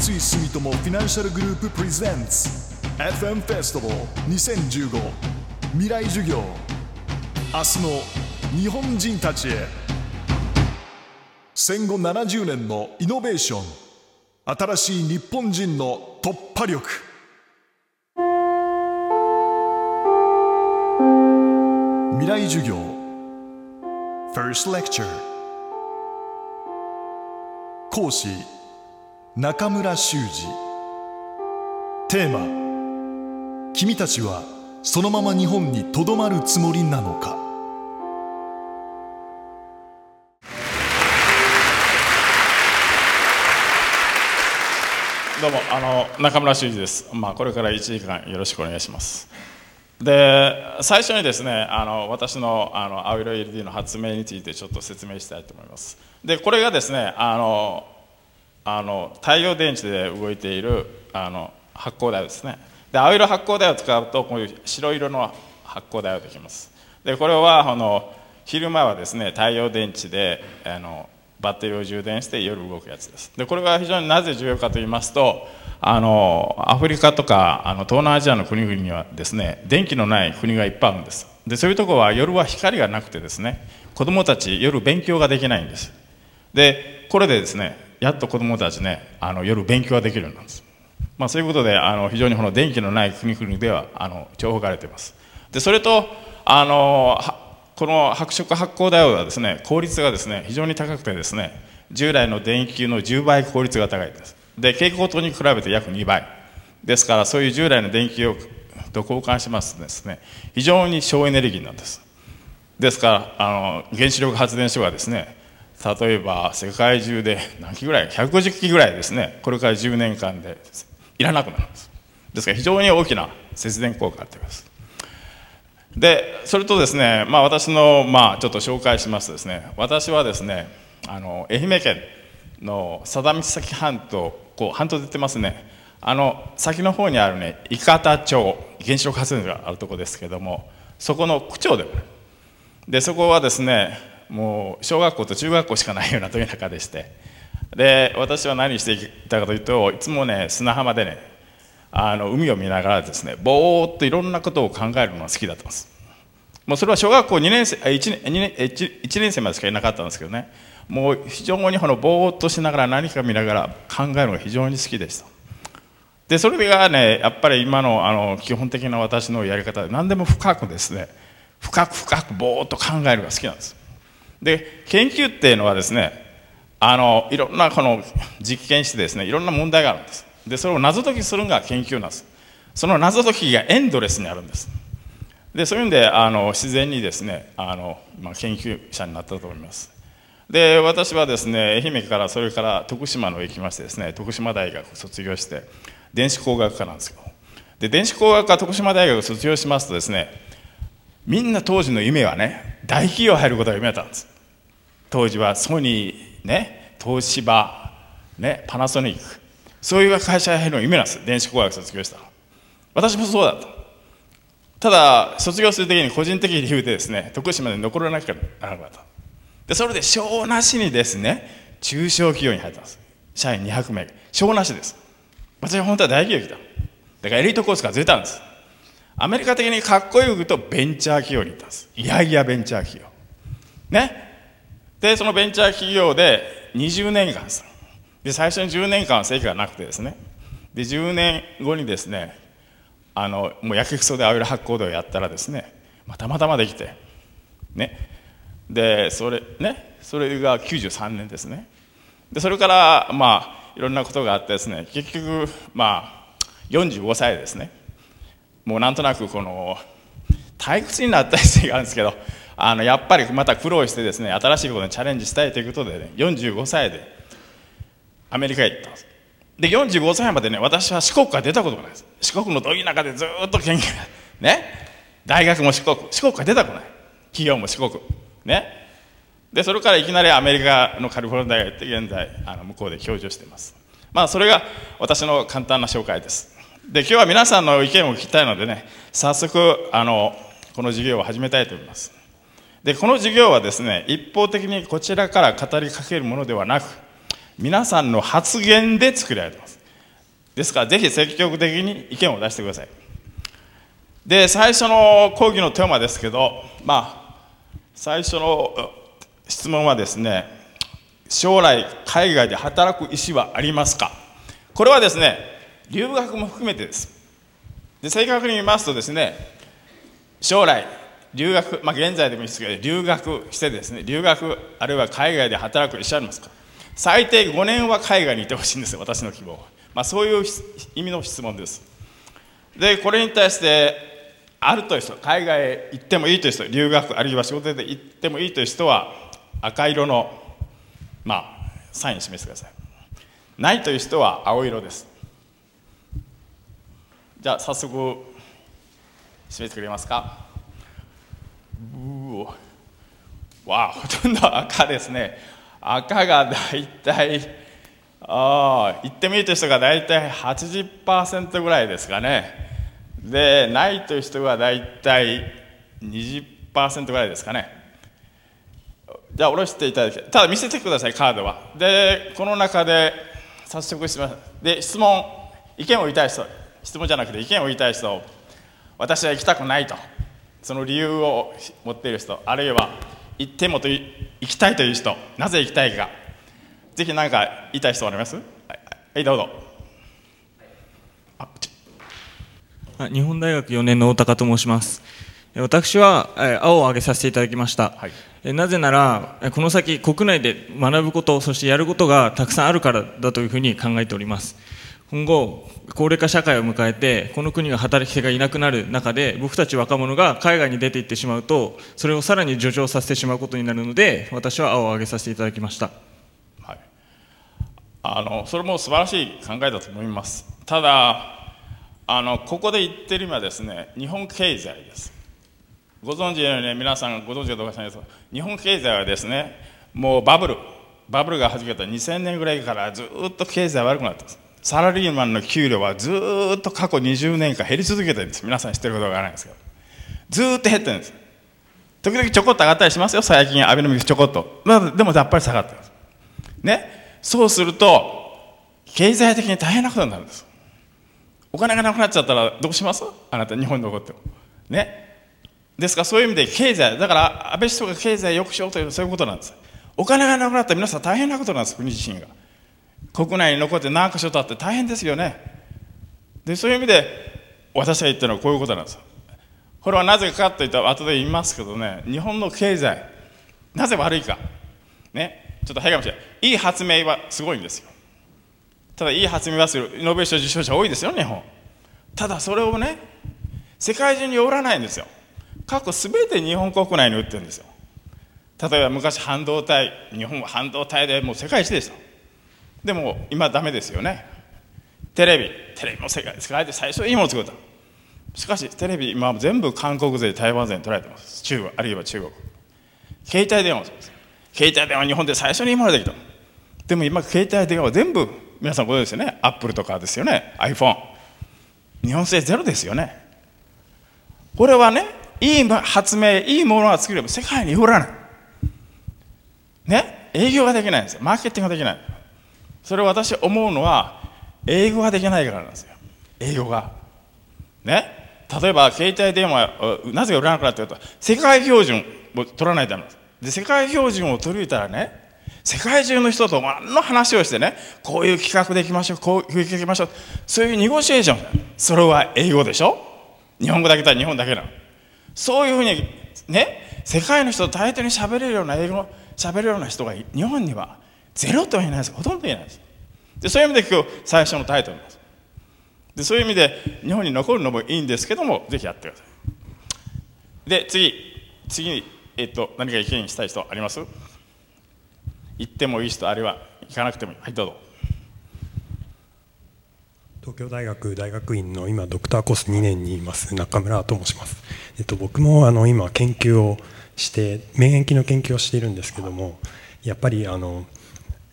三井住友フィナンシャルグループプレゼンツ FM フェスティバル2015未来授業。明日の日本人たちへ。戦後70年のイノベーション。新しい日本人の突破力。未来授業。First Lecture 講師中村修二テーマ君たちはそのまま日本にとどまるつもりなのか。どうもあの中村修二です、まあ、これから1時間よろしくお願いします。で最初にですねあの私のあの青色 LED の発明についてちょっと説明したいと思います。でこれがですねあのあの太陽電池で動いているあの発光ダイオですね。で青色発光ダイオを使うとこういう白色の発光ダイオできます。でこれはあの昼間はですね太陽電池であのバッテリーを充電して夜動くやつです。でこれが非常になぜ重要かと言いますとあのアフリカとかあの東南アジアの国々にはですね電気のない国がいっぱいあるんです。でそういうところは夜は光がなくてですね子どもたち夜勉強ができないんです。でこれでですねやっと子どもたちねあの夜勉強ができるようになるんです、まあ、そういうことであの非常にこの電気のない国々ではあの重宝がれています。でそれとあのこの白色発光ダイオはですね効率がですね非常に高くてですね従来の電球の10倍効率が高いです。で蛍光灯に比べて約2倍。ですからそういう従来の電球と交換しますとですね非常に省エネルギーなんです。ですからあの原子力発電所がですね例えば世界中で何機ぐらい150機ぐらいですね。これから10年間でいらなくなるんです。ですから非常に大きな節電効果があってます。でそれとですね、まあ、私の、まあ、ちょっと紹介しますとですね私はですねあの愛媛県の佐田岬半島こう半島出てますね。あの先の方にあるね伊方町原子力発電所があるところですけどもそこの区長ででそこはですねもう小学校と中学校しかないようなという中でして。で私は何していたかというといつもね砂浜でねあの海を見ながらですねぼーっといろんなことを考えるのが好きだったんです。もうそれは小学校2年生 1, 年 2, 年 1, 1年生までしかいなかったんですけどね。もう非常にこのぼーっとしながら何か見ながら考えるのが非常に好きでした。でそれがねやっぱり今のあの基本的な私のやり方で何でも深くですね深く深くぼーっと考えるのが好きなんです。で研究っていうのはですねあのいろんなこの実験してですねいろんな問題があるんです。でそれを謎解きするのが研究なんです。その謎解きがエンドレスにあるんです。でそういうんであの自然にですねあの、まあ、研究者になったと思います。で私はですね愛媛からそれから徳島の行きましてですね徳島大学卒業して電子工学科なんですけどで電子工学科徳島大学卒業しますとですねみんな当時の夢はね大企業入ることが夢だったんです。当時はソニーね東芝ねパナソニックそういう会社に入るの夢なんです電子工学卒業した私もそうだった。だ卒業する時に個人的理由でですね徳島で残らなきゃならなかった。でそれで賞なしにですね中小企業に入ったんです。社員200名。賞なしです。私は本当は大企業来ただからエリートコースからずれたんです。アメリカ的にかっこよく言うとベンチャー企業に行ったんです。いやいやベンチャー企業。ね。でそのベンチャー企業で20年間で最初に10年間は成果がなくてですね。で10年後にですねあのもうやけくそで青色発酵度をやったらですね、まあ、たまたまできてね。でそれね。それが93年ですね。でそれからまあいろんなことがあってですね結局まあ45歳ですね。もうなんとなくこの退屈になった人があるんですけどあのやっぱりまた苦労してですね新しいことにチャレンジしたいということでね45歳でアメリカへ行ったんです。で45歳までね私は四国から出たことがないです。四国のど田舎でずっと研究ね大学も四国四国から出たことない。企業も四国ね。でそれからいきなりアメリカのカリフォルニア大学行って現在あの向こうで教授しています。まあそれが私の簡単な紹介です。で今日は皆さんの意見を聞きたいのでね早速あのこの授業を始めたいと思います。でこの授業はですね一方的にこちらから語りかけるものではなく皆さんの発言で作られてます。ですからぜひ積極的に意見を出してください。で最初の講義のテーマですけどまあ最初の質問はですね将来海外で働く意思はありますか？これはですね留学も含めてです。で正確に言いますとですね将来留学、まあ、現在でもいいですけど留学してですね留学あるいは海外で働く意思ありますか？最低5年は海外にいてほしいんですよ私の希望は、まあ、そういう意味の質問です。でこれに対してあるという人海外へ行ってもいいという人留学あるいは仕事で行ってもいいという人は赤色のまあサイン示してください。ないという人は青色です。じゃあ早速示してくれますか？うわあほとんど赤ですね。赤が大体ああ言ってみるという人が大体80%ぐらいですかね。でないという人が大体20%ぐらいですかね。じゃあ下ろしていただいてただ見せてくださいカードは。でこの中で早速しますで質問意見を言いたい人。質問じゃなくて意見を言いたい人私は行きたくないと。その理由を持っている人あるいは行ってもと行きたいという人なぜ行きたいか。ぜひ何か言いたい人あります？はい、はい、どうぞ。日本大学4年の大高と申します。私は青を挙げさせていただきました、はい、なぜならこの先国内で学ぶことそしてやることがたくさんあるからだというふうに考えております今後高齢化社会を迎えてこの国が働き手がいなくなる中で僕たち若者が海外に出ていってしまうとそれをさらに助長させてしまうことになるので私は青を挙げさせていただきました、はい、あのそれも素晴らしい考えだと思います。ただあのここで言ってる今ですね日本経済です。ご存知のように、ね、皆さんご存知かどうか知らないです日本経済はですねもうバブル。バブルが始めた2000年ぐらいからずっと経済悪くなってます。サラリーマンの給料はずっと過去20年間減り続けてるんです。皆さん知ってることがないんですけど。ずっと減ってるんです。時々ちょこっと上がったりしますよ。最近アベノミクスちょこっと。でもやっぱり下がってます。ね。そうすると経済的に大変なことになるんです。お金がなくなっちゃったらどうします？あなた日本に残っても。ね。ですからそういう意味で経済だから安倍首相が経済を良くしようというそういうことなんです。お金がなくなったら皆さん大変なことなんです。国自身が。国内に残って何か所とって大変ですよね。でそういう意味で私が言ってるのはこういうことなんですこれはなぜかといったら後で言いますけどね日本の経済なぜ悪いか。ねちょっと早いかもしれない。いい発明はすごいんですよ。ただいい発明はする。イノベーション受賞者多いですよ日本。ただそれをね世界中に売らないんですよ。過去全て日本国内に売ってるんですよ。例えば昔半導体日本は半導体でもう世界一でした。でも今ダメですよね。テレビ。テレビも世界世界で最初いいもの作った。しかしテレビ今全部韓国勢台湾勢に取られてます。中国あるいは中国。携帯電話もそうです。携帯電話日本で最初にいいものできた。でも今携帯電話は全部皆さんご存知ですよね。アップルとかですよね。iPhone 日本製ゼロですよね。これはねいい発明いいものが作れば世界に売らない。ね？営業ができないんですよ。マーケティングができない。それ私思うのは英語ができないからなんですよ。英語が。ね？例えば携帯電話なぜ売らなくなったかと世界標準を取らないとダメです。で世界標準を取り入れたらね世界中の人と何の話をしてねこういう企画でいきましょうこういう企画でいきましょうそういうニゴシエーション。それは英語でしょ？日本語だけだ日本だけなの。そういうふうにね世界の人と対等に喋れるような英語喋れるような人が日本にはゼロとは言えないです。ほとんど言えないです。でそういう意味で今日最初のタイトルです。でそういう意味で日本に残るのもいいんですけどもぜひやってください。で次次に、えっと、何か意見したい人あります？行ってもいい人あるいは行かなくてもいい。はいどうぞ。東京大学大学院の今ドクターコース2年にいます中村と申します、えっと、僕もあの今研究をして免疫の研究をしているんですけどもやっぱりあの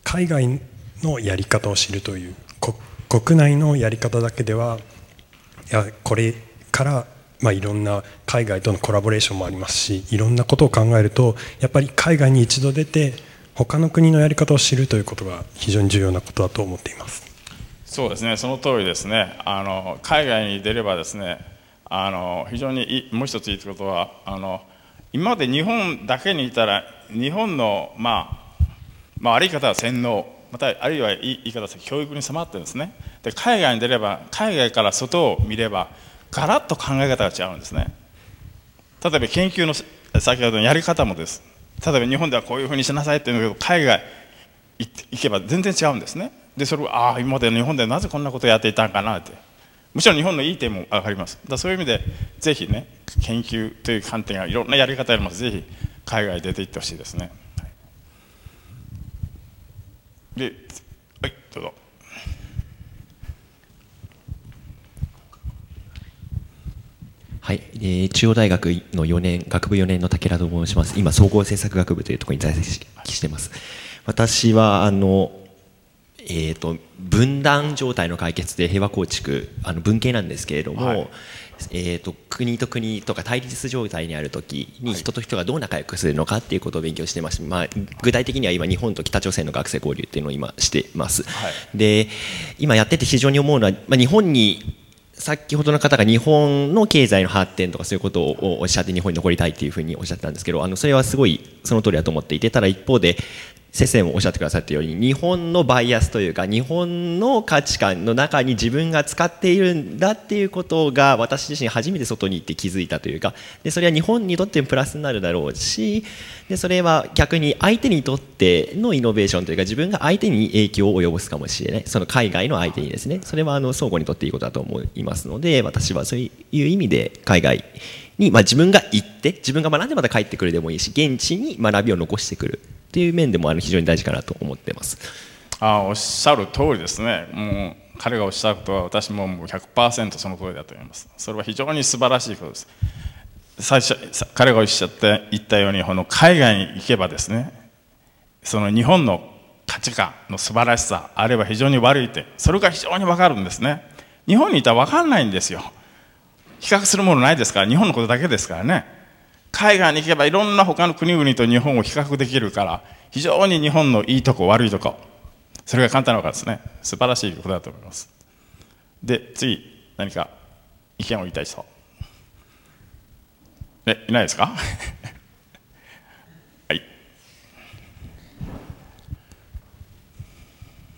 海外のやり方を知るという国内のやり方だけではいやこれからまあ、いろんな海外とのコラボレーションもありますしいろんなことを考えるとやっぱり海外に一度出て他の国のやり方を知るということが非常に重要なことだと思っています。そうですね、その通りですね、あの海外に出ればですね、あの非常にいもう一ついいことはあの、今まで日本だけにいたら、日本の、まあまあ、悪い方は洗脳、またあるいは言い方は教育に迫ってるんですねで、海外に出れば、海外から外を見れば、ガラッと考え方が違うんですね。例えば研究の先ほどのやり方もです。例えば日本ではこういうふうにしなさいっていうのけど、海外行けば全然違うんですね。でそれをああ今まで日本でなぜこんなことをやっていたんかなってもちろん日本のいい点も分かりますだそういう意味でぜひね研究という観点がいろんなやり方ありますぜひ海外に出て行ってほしいですね、ではいどうぞ。はい、えー、中央大学の4年学部4年の武田と申します。今総合政策学部というところに在籍しています。私はあのえーと、分断状態の解決で平和構築あの文系なんですけれども、はい、えーと、国と国とか対立状態にある時に人と人がどう仲良くするのかっていうことを勉強してます、まあ、具体的には今日本と北朝鮮の学生交流っていうのを今してます、はい、で今やってて非常に思うのは、まあ、日本に先ほどの方が日本の経済の発展とかそういうことをおっしゃって日本に残りたいっていうふうにおっしゃってたんですけどあのそれはすごいその通りだと思っていてただ一方で先生もおっしゃってくださったように日本のバイアスというか日本の価値観の中に自分が使っているんだっていうことが私自身初めて外に行って気づいたというかでそれは日本にとってもプラスになるだろうしでそれは逆に相手にとってのイノベーションというか自分が相手に影響を及ぼすかもしれない。その海外の相手にですね。それはあの相互にとっていいことだと思いますので私はそういう意味で海外に、まあ、自分が行って自分が学んでまた帰ってくるでもいいし現地に学びを残してくる。っていう面でもあの非常に大事かなと思ってます。あおっしゃる通りですね。もう彼がおっしゃることは私ももう100%その通りだと思います。それは非常に素晴らしいことです。最初彼がおっしゃって言ったようにこの海外に行けばですねその日本の価値観の素晴らしさあるいは非常に悪い点それが非常に分かるんですね。日本にいたら分かんないんですよ。比較するものないですから日本のことだけですからね。海外に行けばいろんな他の国々と日本を比較できるから非常に日本のいいとこ悪いとこ。それが簡単なわけですね。素晴らしいことだと思います。で次何か意見を言いたい人。えいないですか？はい。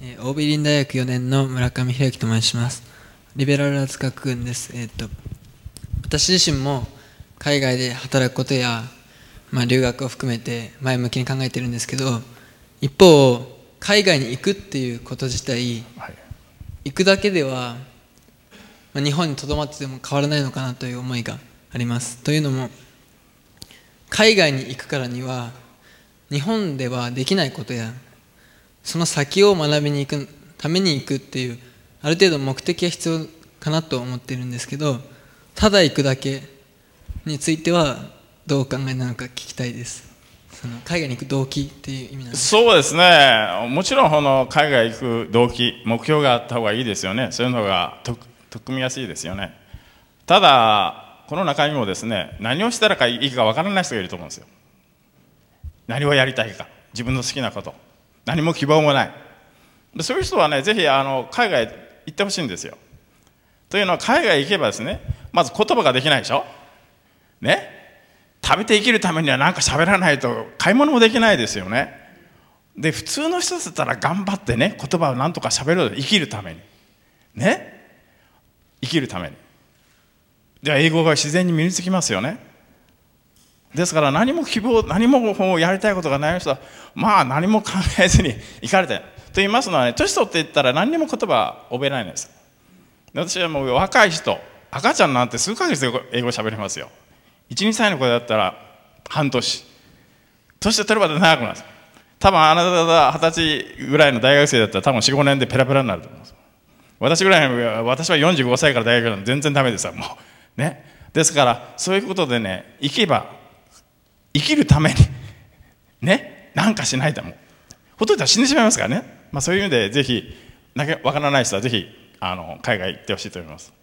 え、オービリン大学4年の村上弘樹と申します。リベラルアーツ学群です。えー、っと私自身も海外で働くことや、まあ、留学を含めて前向きに考えてるんですけど一方海外に行くっていうこと自体、はい、行くだけでは、まあ、日本にとどまってても変わらないのかなという思いがあります。というのも海外に行くからには日本ではできないことやその先を学びに行くために行くっていうある程度目的が必要かなと思ってるんですけどただ行くだけについてはどうお考えなのか聞きたいです。その海外に行く動機っていう意味なんです。そうですね。もちろんこの海外行く動機目標があった方がいいですよね。そういうのが取っ組みやすいですよね。ただこの中にもですね何をしたらいいかわからない人がいると思うんですよ。何をやりたいか。自分の好きなこと。何も希望もない。そういう人はねぜひあの海外行ってほしいんですよ。というのは海外行けばですねまず言葉ができないでしょ。ね。食べて生きるためには何か喋らないと買い物もできないですよね。で普通の人だったら頑張ってね言葉を何とか喋る生きるために。ね。生きるために。じゃあ英語が自然に身につきますよね。ですから何も希望何もやりたいことがない人はまあ何も考えずに 行かれてと言いますのはね年取っていったら何にも言葉覚えないんです。私はもう若い人赤ちゃんなんて数ヶ月で英語喋れますよ。12歳の子だったら半年。年取れば長くなる。多分あなたが二十歳ぐらいの大学生だったら多分45年でペラペラになると思います。私ぐらいの私は45歳から大学なんで全然ダメですもう。ね。ですからそういうことでね生けば生きるためにね。何かしないともほとんど死んでしまいますからね、まあ、そういう意味でぜひわからない人はぜひあの海外行ってほしいと思います。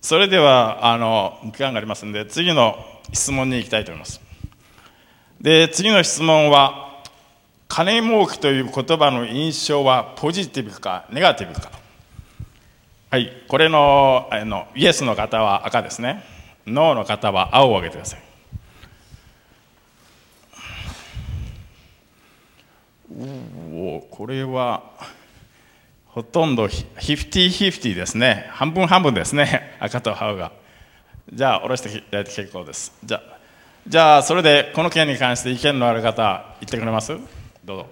それではあの時間がありますので次の質問に行きたいと思います。で次の質問は金儲けという言葉の印象はポジティブかネガティブか。はいこれのあのイエスの方は赤ですね。ノーの方は青を上げてください。おおこれはほとんどフィフティフィフティですね。半分半分ですね。赤と青が。じゃあ下ろしていただいて結構です。じゃあじゃあそれでこの件に関して意見のある方言ってくれます？どうぞ。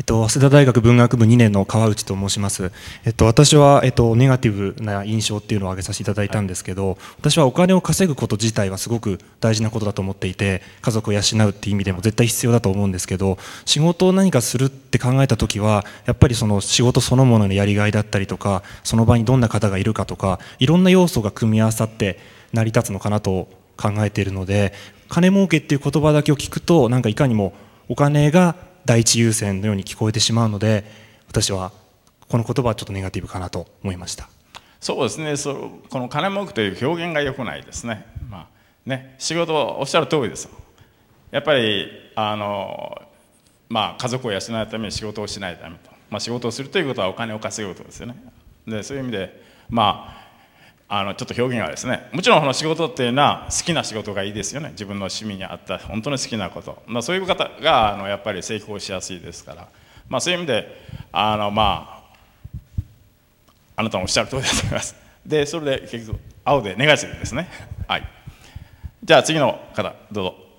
えっと、早稲田大学文学部2年の川内と申します、えっと、私は、えっと、ネガティブな印象っていうのを挙げさせていただいたんですけど、私はお金を稼ぐこと自体はすごく大事なことだと思っていて家族を養うっていう意味でも絶対必要だと思うんですけど仕事を何かするって考えた時はやっぱりその仕事そのもののやりがいだったりとかその場にどんな方がいるかとかいろんな要素が組み合わさって成り立つのかなと考えているので金儲けっていう言葉だけを聞くとなんかいかにもお金が第一優先のように聞こえてしまうので私はこの言葉はちょっとネガティブかなと思いました。そうですね。そこの金儲けという表現が良くないですね,、まあね、仕事はおっしゃる通りです。やっぱりあの、まあ、家族を養うために仕事をしないためと、まあ、仕事をするということはお金を稼ぐことですよね。でそういう意味でまああのちょっと表現がですねもちろんこの仕事っていうのは好きな仕事がいいですよね。自分の趣味に合った本当に好きなこと、まあ、そういう方があのやっぱり成功しやすいですから、まあ、そういう意味であのまああなたのおっしゃる通りだと思います。でそれで結局青でネガティブですね。はい。じゃあ次の方どうぞ。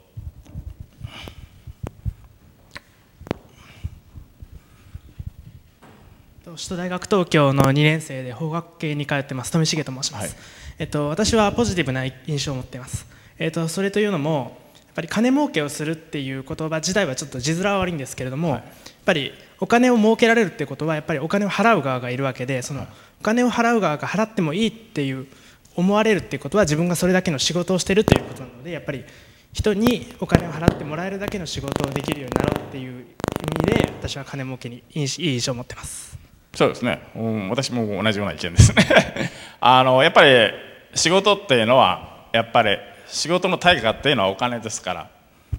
首都大学東京の2年生で法学系に通ってます富重と申します、はい、えっと、私はポジティブな印象を持っています、えっと、それというのもやっぱり金儲けをするっていう言葉自体はちょっと字面は悪いんですけれども、はい、やっぱりお金を儲けられるってことはやっぱりお金を払う側がいるわけでそのお金を払う側が払ってもいいっていう思われるっていうことは自分がそれだけの仕事をしてるということなのでやっぱり人にお金を払ってもらえるだけの仕事をできるようになろうっていう意味で私は金儲けにいい印象を持ってますそうですね、うん、私も同じような意見です。ね あのやっぱり仕事っていうのはやっぱり仕事の対価っていうのはお金ですから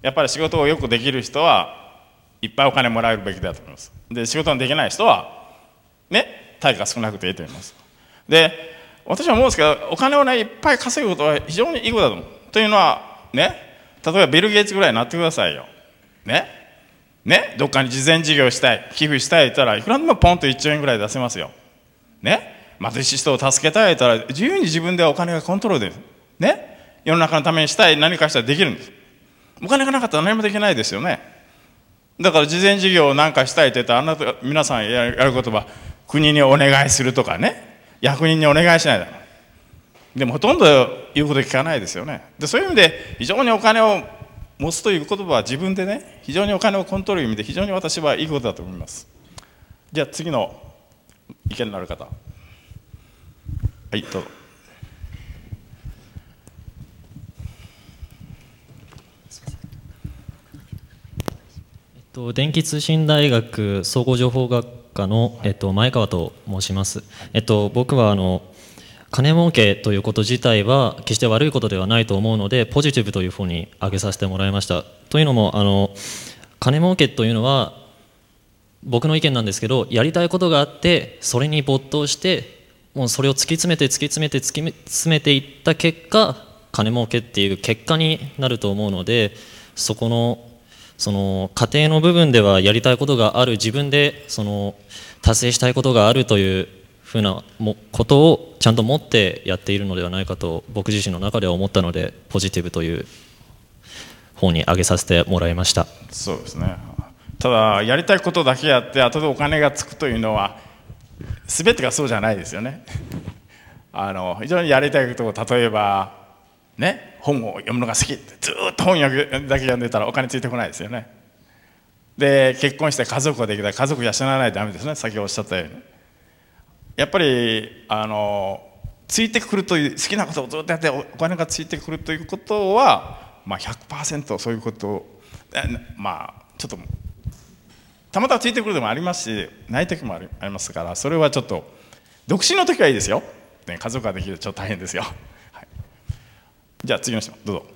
やっぱり仕事をよくできる人はいっぱいお金もらえるべきだと思います。で仕事のできない人はね対価少なくていいと思います。で私は思うんですけどお金をねいっぱい稼ぐことは非常にいいことだと思う。というのはね例えばビル・ゲイツぐらいになってくださいよ。ね。ね、どっかに事前事業したい、寄付したい言ったらいくらでもポンと1兆円ぐらい出せますよ。ね、貧しい人を助けたい言ったら自由に自分でお金がコントロールでね、世の中のためにしたい何かしたらできるんです。お金がなかったら何もできないですよね。だから事前事業を何かしたいって言ったらあなた皆さんやることは国にお願いするとかね、役人にお願いしないだろう。でもほとんど言うこと聞かないですよね。でそういう意味で非常にお金を持つという言葉は自分でね非常にお金をコントロール意味で非常に私はいいことだと思います。じゃあ次の意見のある方。はいどうぞ。と電気通信大学総合情報学科の、えっと、前川と申します、えっと、僕はあの金儲けということ自体は決して悪いことではないと思うのでポジティブというふうに挙げさせてもらいました。というのもあの金儲けというのは僕の意見なんですけどやりたいことがあってそれに没頭してもうそれを突き詰めて突き詰めて突き詰めていった結果金儲けっていう結果になると思うのでそこのその家庭の部分ではやりたいことがある自分でその達成したいことがあるというふうなことをちゃんと持ってやっているのではないかと僕自身の中では思ったのでポジティブという方に挙げさせてもらいました。そうですね。ただやりたいことだけやって後でお金がつくというのは全てがそうじゃないですよね。あの非常にやりたいことを例えばね本を読むのが好きってずっと本だけ読んでたらお金ついてこないですよね。で結婚して家族ができたら家族養わないとダメですね。先ほどおっしゃったように。やっぱりあのついてくるという好きなことをずっとやってお金がついてくるということは、まあ100%そういうことをまあちょっとたまたまついてくるでもありますしない時もありますからそれはちょっと独身の時はいいですよ、ね、家族ができるとちょっと大変ですよ、はい、じゃあ次の人どうぞ。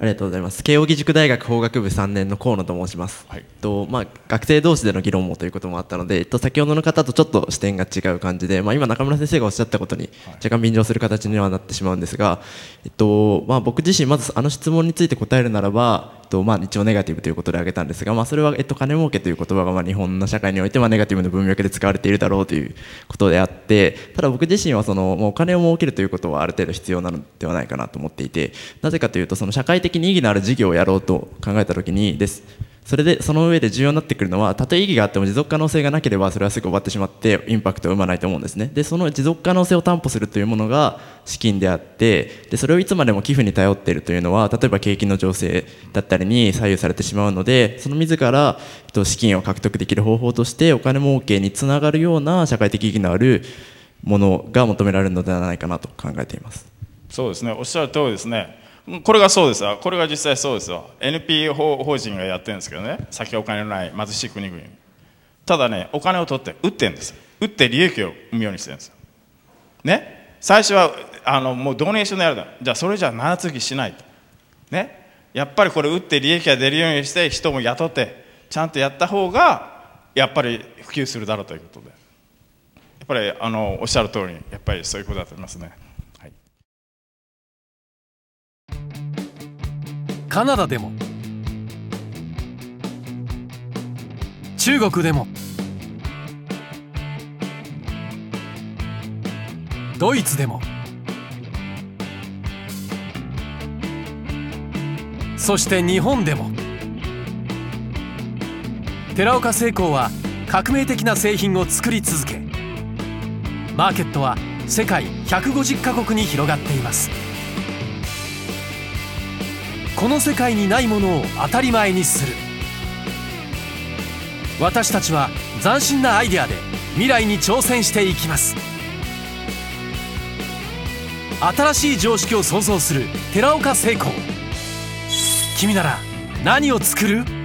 ありがとうございます。慶應義塾大学法学部3年の河野と申します、はい、とまあ、学生同士での議論もということもあったので、えっと、先ほどの方とちょっと視点が違う感じで、まあ、今中村先生がおっしゃったことに若干便乗する形にはなってしまうんですが、えっとまあ、僕自身まずあの質問について答えるならば、とまあ、一応ネガティブということで挙げたんですが、まあ、それは、えっと、金儲けという言葉がまあ日本の社会においてまネガティブの文脈で使われているだろうということであってただ僕自身はそのもうお金を儲けるということはある程度必要なのではないかなと思っていてなぜかというとその社会的に意義のある事業をやろうと考えた時にです。それでその上で重要になってくるのはたとえ意義があっても持続可能性がなければそれはすぐ終わってしまってインパクトを生まないと思うんですね。でその持続可能性を担保するというものが資金であってでそれをいつまでも寄付に頼っているというのは例えば景気の情勢だったりに左右されてしまうのでその自ら資金を獲得できる方法としてお金儲けにつながるような社会的意義のあるものが求められるのではないかなと考えています。そうですね。おっしゃる通りですね。これがそうです。よこれが実際そうですよ NPO 法人がやってるんですけどね。先お金のない貧しい国々。ただねお金を取って売ってるんです。売って利益を生むようにしてるんです。ね？最初はあのもうドネーションでやるじゃあそれじゃ長続きしないと。ね？やっぱりこれ売って利益が出るようにして人も雇ってちゃんとやった方がやっぱり普及するだろうということで。やっぱりあのおっしゃる通りやっぱりそういうことだと思いますね。カナダでも。中国でも。ドイツでも。そして日本でも。寺岡製鋼は革命的な製品を作り続けマーケットは世界150カ国に広がっています。この世界にないものを当たり前にする。私たちは斬新なアイデアで未来に挑戦していきます。新しい常識を創造する寺岡成功君なら何を作る？